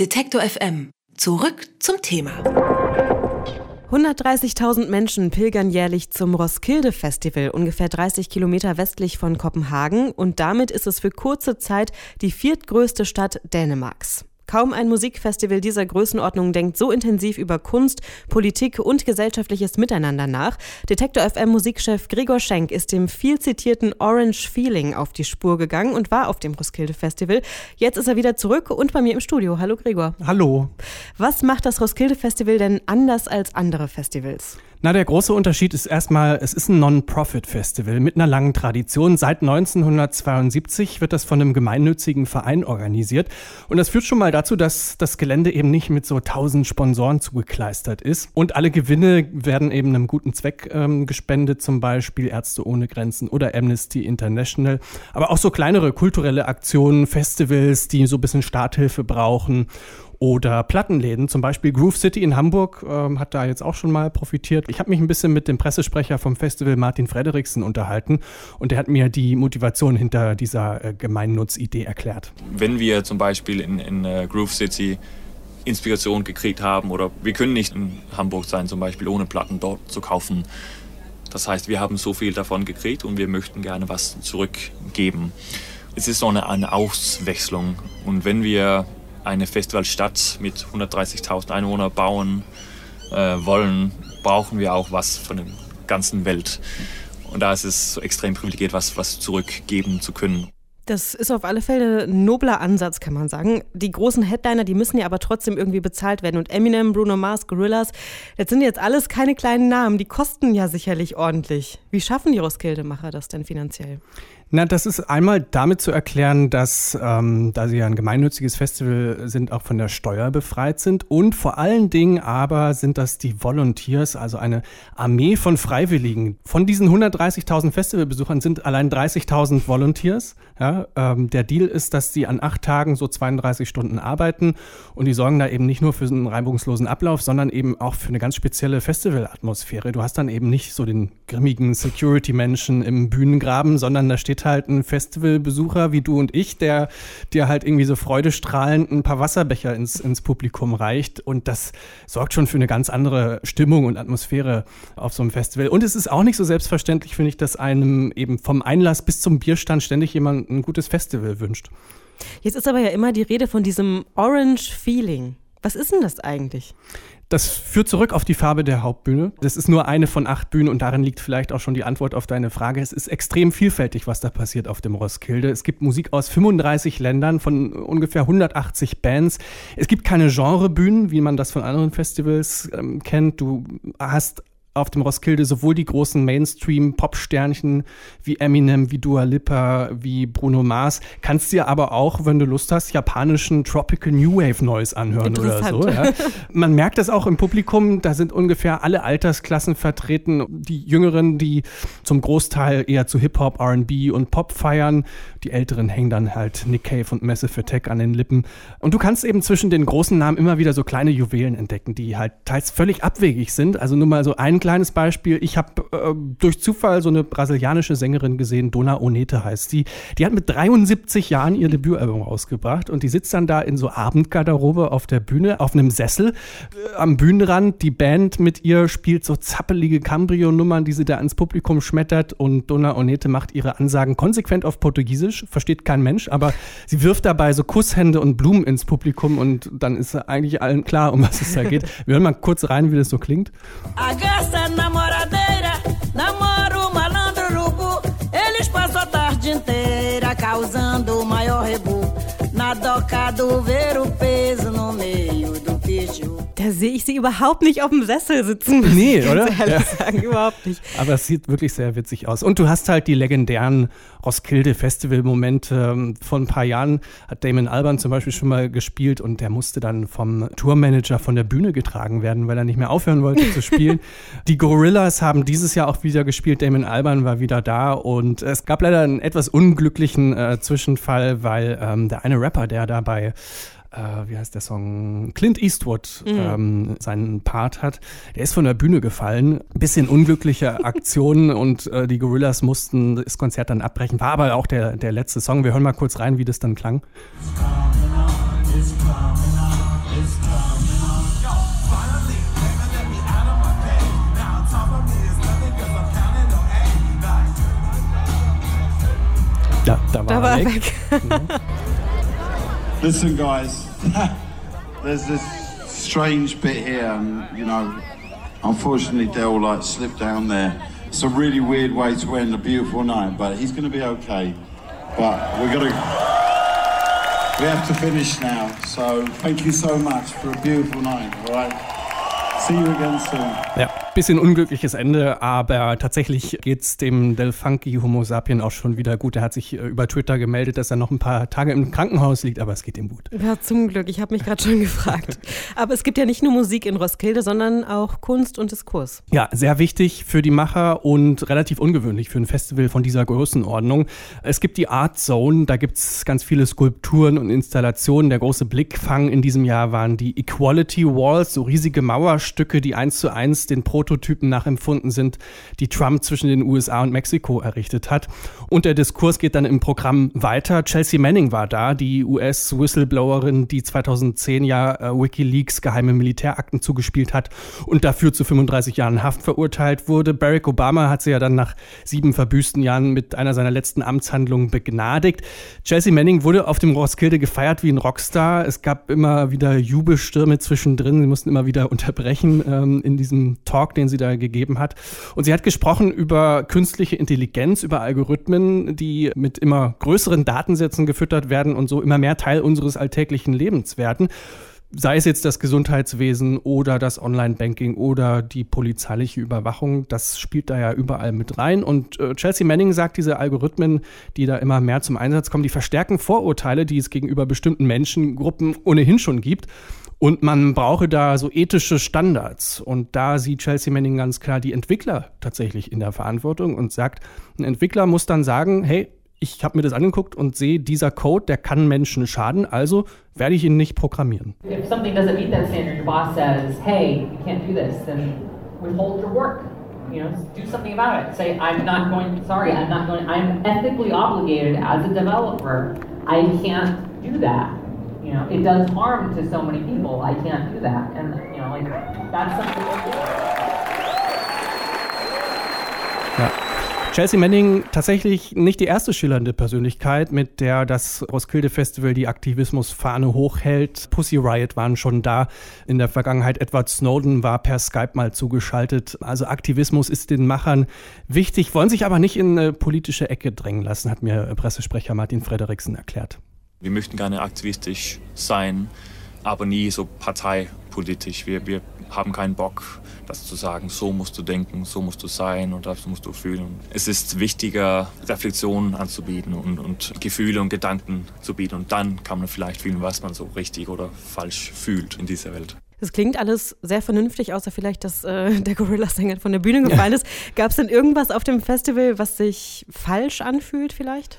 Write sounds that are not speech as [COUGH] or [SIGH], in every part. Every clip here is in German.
Detektor FM. Zurück zum Thema. 130.000 Menschen pilgern jährlich zum Roskilde Festival, ungefähr 30 Kilometer westlich von Kopenhagen. Und damit ist es für kurze Zeit die viertgrößte Stadt Dänemarks. Kaum ein Musikfestival dieser Größenordnung denkt so intensiv über Kunst, Politik und gesellschaftliches Miteinander nach. Detektor FM Musikchef Gregor Schenk ist dem viel zitierten Orange Feeling auf die Spur gegangen und war auf dem Roskilde Festival. Jetzt ist er wieder zurück und bei mir im Studio. Hallo Gregor. Hallo. Was macht das Roskilde Festival denn anders als andere Festivals? Na, der große Unterschied ist erstmal, es ist ein Non-Profit-Festival mit einer langen Tradition. Seit 1972 wird das von einem gemeinnützigen Verein organisiert. Und das führt schon mal dazu, dass das Gelände eben nicht mit so tausend Sponsoren zugekleistert ist. Und alle Gewinne werden eben einem guten Zweck ähm, gespendet, zum Beispiel Ärzte ohne Grenzen oder Amnesty International. Aber auch so kleinere kulturelle Aktionen, Festivals, die so ein bisschen Starthilfe brauchen oder Plattenläden, zum Beispiel Groove City in Hamburg ähm, hat da jetzt auch schon mal profitiert. Ich habe mich ein bisschen mit dem Pressesprecher vom Festival Martin Frederiksen unterhalten und der hat mir die Motivation hinter dieser äh, Gemeinnutzidee erklärt. Wenn wir zum Beispiel in, in uh, Groove City Inspiration gekriegt haben oder wir können nicht in Hamburg sein, zum Beispiel ohne Platten dort zu kaufen. Das heißt, wir haben so viel davon gekriegt und wir möchten gerne was zurückgeben. Es ist so eine, eine Auswechslung und wenn wir eine Festivalstadt mit 130.000 Einwohnern bauen äh, wollen, brauchen wir auch was von der ganzen Welt. Und da ist es so extrem privilegiert, was, was zurückgeben zu können. Das ist auf alle Fälle ein nobler Ansatz, kann man sagen. Die großen Headliner, die müssen ja aber trotzdem irgendwie bezahlt werden. Und Eminem, Bruno Mars, Gorillas, das sind jetzt alles keine kleinen Namen. Die kosten ja sicherlich ordentlich. Wie schaffen die Roskilde-Macher das denn finanziell? Na, das ist einmal damit zu erklären, dass, ähm, da sie ja ein gemeinnütziges Festival sind, auch von der Steuer befreit sind. Und vor allen Dingen aber sind das die Volunteers, also eine Armee von Freiwilligen. Von diesen 130.000 Festivalbesuchern sind allein 30.000 Volunteers. Ja, ähm, der Deal ist, dass sie an acht Tagen so 32 Stunden arbeiten und die sorgen da eben nicht nur für einen reibungslosen Ablauf, sondern eben auch für eine ganz spezielle Festivalatmosphäre. Du hast dann eben nicht so den grimmigen Security-Menschen im Bühnengraben, sondern da steht halt ein Festivalbesucher wie du und ich, der dir halt irgendwie so freudestrahlend ein paar Wasserbecher ins, ins Publikum reicht. Und das sorgt schon für eine ganz andere Stimmung und Atmosphäre auf so einem Festival. Und es ist auch nicht so selbstverständlich, finde ich, dass einem eben vom Einlass bis zum Bierstand ständig jemand ein gutes Festival wünscht. Jetzt ist aber ja immer die Rede von diesem Orange Feeling. Was ist denn das eigentlich? Das führt zurück auf die Farbe der Hauptbühne. Das ist nur eine von acht Bühnen und darin liegt vielleicht auch schon die Antwort auf deine Frage. Es ist extrem vielfältig, was da passiert auf dem Roskilde. Es gibt Musik aus 35 Ländern von ungefähr 180 Bands. Es gibt keine Genrebühnen, wie man das von anderen Festivals ähm, kennt. Du hast auf dem Roskilde sowohl die großen Mainstream-Pop-Sternchen wie Eminem, wie Dua Lipa, wie Bruno Mars, kannst dir aber auch, wenn du Lust hast, japanischen Tropical New Wave Noise anhören oder so. Ja. [LAUGHS] Man merkt das auch im Publikum, da sind ungefähr alle Altersklassen vertreten. Die Jüngeren, die zum Großteil eher zu Hip-Hop, RB und Pop feiern. Die Älteren hängen dann halt Nick Cave und Massive Attack an den Lippen. Und du kannst eben zwischen den großen Namen immer wieder so kleine Juwelen entdecken, die halt teils völlig abwegig sind. Also nur mal so ein kleines Beispiel. Ich habe äh, durch Zufall so eine brasilianische Sängerin gesehen, Dona Onete heißt sie. Die hat mit 73 Jahren ihr Debütalbum rausgebracht und die sitzt dann da in so Abendgarderobe auf der Bühne, auf einem Sessel äh, am Bühnenrand. Die Band mit ihr spielt so zappelige Cambrio-Nummern, die sie da ins Publikum schmettert und Dona Onete macht ihre Ansagen konsequent auf Portugiesisch, versteht kein Mensch, aber sie wirft dabei so Kusshände und Blumen ins Publikum und dann ist eigentlich allen klar, um was es da geht. Wir hören mal kurz rein, wie das so klingt. Essa namoradeira, namoro o malandro urubu. Eles passam a tarde inteira causando o maior rebu. Na doca do ver o peso no meio. Da sehe ich sie überhaupt nicht auf dem Sessel sitzen. Nee, oder? Ja. Sagen, überhaupt nicht. Aber es sieht wirklich sehr witzig aus. Und du hast halt die legendären Roskilde Festival-Momente. Vor ein paar Jahren hat Damon Alban zum Beispiel schon mal gespielt und der musste dann vom Tourmanager von der Bühne getragen werden, weil er nicht mehr aufhören wollte zu spielen. [LAUGHS] Die Gorillas haben dieses Jahr auch wieder gespielt. Damon Alban war wieder da und es gab leider einen etwas unglücklichen äh, Zwischenfall, weil ähm, der eine Rapper, der dabei äh, wie heißt der Song, Clint Eastwood mhm. ähm, seinen Part hat. Der ist von der Bühne gefallen. Bisschen unglückliche [LAUGHS] Aktionen und äh, die Gorillas mussten das Konzert dann abbrechen. War aber auch der, der letzte Song. Wir hören mal kurz rein, wie das dann klang. Ja, da war, da war er weg. weg. Mhm. [LAUGHS] Listen, guys, [LAUGHS] there's this strange bit here, and you know, unfortunately, Dell like slipped down there. It's a really weird way to end a beautiful night, but he's going to be okay. But we're going to. We have to finish now, so thank you so much for a beautiful night, all right? See you again soon. Ja, bisschen unglückliches Ende, aber tatsächlich geht's dem Del Funky Homo Sapien auch schon wieder gut. Er hat sich äh, über Twitter gemeldet, dass er noch ein paar Tage im Krankenhaus liegt, aber es geht ihm gut. Ja, zum Glück. Ich habe mich gerade schon [LAUGHS] gefragt. Aber es gibt ja nicht nur Musik in Roskilde, sondern auch Kunst und Diskurs. Ja, sehr wichtig für die Macher und relativ ungewöhnlich für ein Festival von dieser Größenordnung. Es gibt die Art Zone, da gibt's ganz viele Skulpturen und Installationen. Der große Blickfang in diesem Jahr waren die Equality Walls, so riesige Mauerstücke, die eins zu eins den Pro Prototypen nachempfunden sind, die Trump zwischen den USA und Mexiko errichtet hat. Und der Diskurs geht dann im Programm weiter. Chelsea Manning war da, die US-Whistleblowerin, die 2010 ja äh, WikiLeaks geheime Militärakten zugespielt hat und dafür zu 35 Jahren Haft verurteilt wurde. Barack Obama hat sie ja dann nach sieben verbüßten Jahren mit einer seiner letzten Amtshandlungen begnadigt. Chelsea Manning wurde auf dem Roskilde gefeiert wie ein Rockstar. Es gab immer wieder Jubelstürme zwischendrin. Sie mussten immer wieder unterbrechen ähm, in diesem Talk, den sie da gegeben hat. Und sie hat gesprochen über künstliche Intelligenz, über Algorithmen, die mit immer größeren Datensätzen gefüttert werden und so immer mehr Teil unseres alltäglichen Lebens werden sei es jetzt das Gesundheitswesen oder das Online-Banking oder die polizeiliche Überwachung, das spielt da ja überall mit rein. Und äh, Chelsea Manning sagt, diese Algorithmen, die da immer mehr zum Einsatz kommen, die verstärken Vorurteile, die es gegenüber bestimmten Menschengruppen ohnehin schon gibt. Und man brauche da so ethische Standards. Und da sieht Chelsea Manning ganz klar die Entwickler tatsächlich in der Verantwortung und sagt, ein Entwickler muss dann sagen, hey, ich habe mir das angeguckt und sehe, dieser Code, der kann Menschen schaden, also werde ich ihn nicht programmieren. If something doesn't meet that standard, your boss says, hey, you can't do this, then withhold your work. You know, do something about it. Say, sorry, I'm not going, I'm ethically obligated as a developer. I can't do that. Know, it does harm to so many people. I can't do that. And, you know, like, that's something ja. Chelsea Manning tatsächlich nicht die erste schillernde Persönlichkeit, mit der das Roskilde Festival die Aktivismusfahne hochhält. Pussy Riot waren schon da in der Vergangenheit. Edward Snowden war per Skype mal zugeschaltet. Also Aktivismus ist den Machern wichtig, wollen sich aber nicht in eine politische Ecke drängen lassen, hat mir Pressesprecher Martin Frederiksen erklärt. Wir möchten gerne aktivistisch sein, aber nie so parteipolitisch. Wir, wir haben keinen Bock, das zu sagen, so musst du denken, so musst du sein und das musst du fühlen. Es ist wichtiger, Reflexionen anzubieten und, und Gefühle und Gedanken zu bieten. Und dann kann man vielleicht fühlen, was man so richtig oder falsch fühlt in dieser Welt. Das klingt alles sehr vernünftig, außer vielleicht, dass äh, der Gorilla-Sänger von der Bühne gefallen [LAUGHS] ist. Gab es denn irgendwas auf dem Festival, was sich falsch anfühlt vielleicht?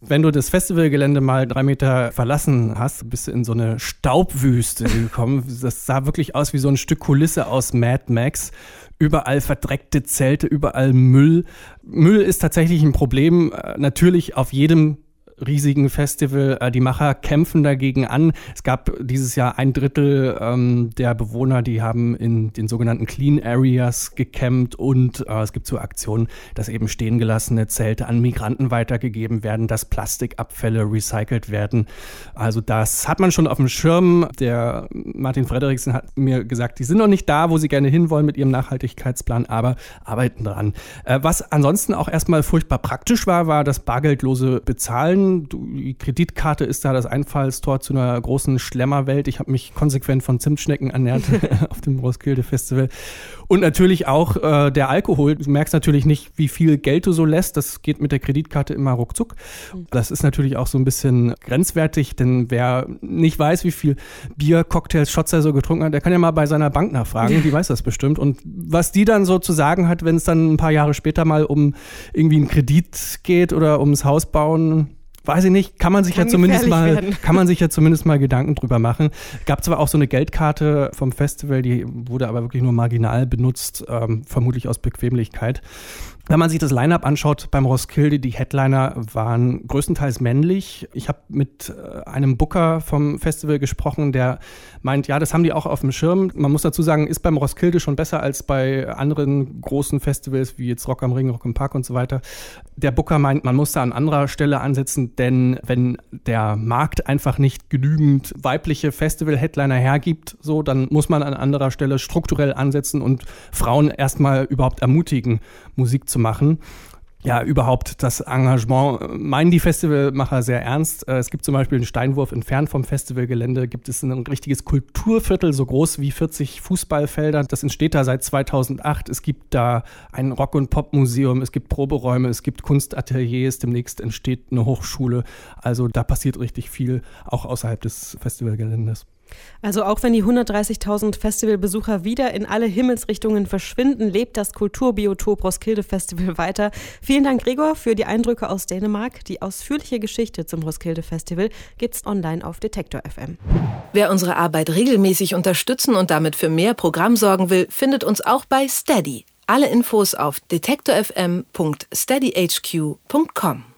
Wenn du das Festivalgelände mal drei Meter verlassen hast, bist du in so eine Staubwüste [LAUGHS] gekommen. Das sah wirklich aus wie so ein Stück Kulisse aus Mad Max. Überall verdreckte Zelte, überall Müll. Müll ist tatsächlich ein Problem, äh, natürlich auf jedem riesigen Festival. Äh, die Macher kämpfen dagegen an. Es gab dieses Jahr ein Drittel ähm, der Bewohner, die haben in den sogenannten Clean Areas gecampt und äh, es gibt so Aktionen, dass eben stehen gelassene Zelte an Migranten weitergegeben werden, dass Plastikabfälle recycelt werden. Also das hat man schon auf dem Schirm. Der Martin Frederiksen hat mir gesagt, die sind noch nicht da, wo sie gerne hinwollen mit ihrem Nachhaltigkeitsplan, aber arbeiten dran. Äh, was ansonsten auch erstmal furchtbar praktisch war, war das bargeldlose Bezahlen die Kreditkarte ist da das Einfallstor zu einer großen Schlemmerwelt. Ich habe mich konsequent von Zimtschnecken ernährt [LAUGHS] [LAUGHS] auf dem Roskilde Festival. Und natürlich auch äh, der Alkohol. Du merkst natürlich nicht, wie viel Geld du so lässt. Das geht mit der Kreditkarte immer ruckzuck. Das ist natürlich auch so ein bisschen grenzwertig, denn wer nicht weiß, wie viel Bier, Cocktails, Shots er so getrunken hat, der kann ja mal bei seiner Bank nachfragen. Die weiß das bestimmt. Und was die dann so zu sagen hat, wenn es dann ein paar Jahre später mal um irgendwie einen Kredit geht oder ums Haus bauen, weiß ich nicht, kann man sich kann ja zumindest mal, werden. kann man sich ja zumindest mal Gedanken drüber machen. Gab zwar auch so eine Geldkarte vom Festival, die wurde aber wirklich nur marginal benutzt, ähm, vermutlich aus Bequemlichkeit. Wenn man sich das Line-up anschaut beim Roskilde, die Headliner waren größtenteils männlich. Ich habe mit äh, einem Booker vom Festival gesprochen, der meint, ja, das haben die auch auf dem Schirm. Man muss dazu sagen, ist beim Roskilde schon besser als bei anderen großen Festivals wie jetzt Rock am Ring, Rock im Park und so weiter. Der Booker meint, man muss da an anderer Stelle ansetzen. Denn wenn der Markt einfach nicht genügend weibliche Festival-Headliner hergibt, so, dann muss man an anderer Stelle strukturell ansetzen und Frauen erstmal überhaupt ermutigen, Musik zu machen ja, überhaupt das Engagement äh, meinen die Festivalmacher sehr ernst. Äh, es gibt zum Beispiel einen Steinwurf entfernt vom Festivalgelände, gibt es ein richtiges Kulturviertel, so groß wie 40 Fußballfelder. Das entsteht da seit 2008. Es gibt da ein Rock- und Popmuseum, es gibt Proberäume, es gibt Kunstateliers, demnächst entsteht eine Hochschule. Also da passiert richtig viel, auch außerhalb des Festivalgeländes. Also auch wenn die 130.000 Festivalbesucher wieder in alle Himmelsrichtungen verschwinden, lebt das Kulturbiotop Roskilde Festival weiter. Vielen Dank, Gregor, für die Eindrücke aus Dänemark. Die ausführliche Geschichte zum Roskilde Festival gibt's online auf Detektor FM. Wer unsere Arbeit regelmäßig unterstützen und damit für mehr Programm sorgen will, findet uns auch bei Steady. Alle Infos auf detektorfm.steadyhq.com.